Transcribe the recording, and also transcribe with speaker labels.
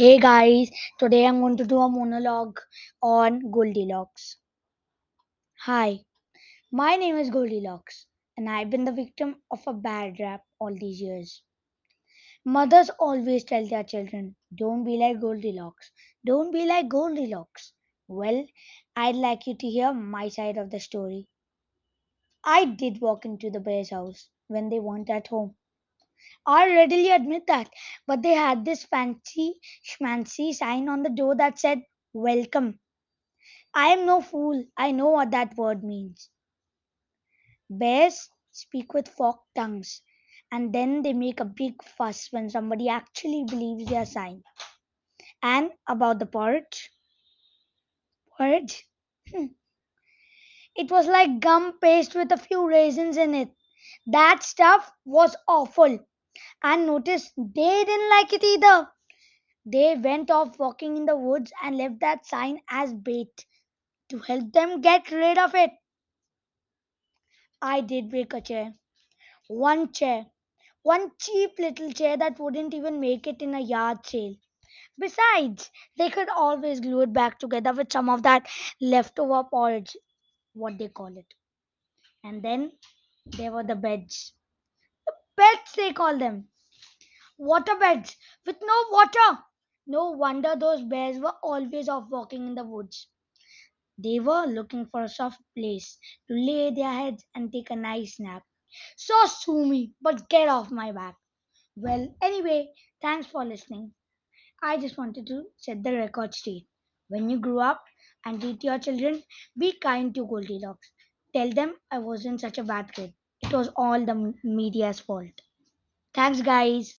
Speaker 1: guys, today I'm going to do a monologue on Goldilocks. Hi, my name is Goldilocks, and I've been the victim of a bad rap all these years. Mothers always tell their children, Don't be like Goldilocks, don't be like Goldilocks. Well, I'd like you to hear my side of the story. I did walk into the bear's house when they weren't at home. I readily admit that, but they had this fancy schmancy sign on the door that said, Welcome. I am no fool. I know what that word means. Bears speak with forked tongues, and then they make a big fuss when somebody actually believes their sign. And about the porridge, porridge, hmm, it was like gum paste with a few raisins in it. That stuff was awful. And notice they didn't like it either. They went off walking in the woods and left that sign as bait to help them get rid of it. I did break a chair. One chair. One cheap little chair that wouldn't even make it in a yard sale. Besides, they could always glue it back together with some of that leftover porridge, what they call it. And then there were the beds. Beds, they call them. Water beds with no water. No wonder those bears were always off walking in the woods. They were looking for a soft place to lay their heads and take a nice nap. So sue me, but get off my back. Well, anyway, thanks for listening. I just wanted to set the record straight. When you grow up and teach your children, be kind to Goldilocks. Tell them I wasn't such a bad kid. Was all the media's fault. Thanks, guys.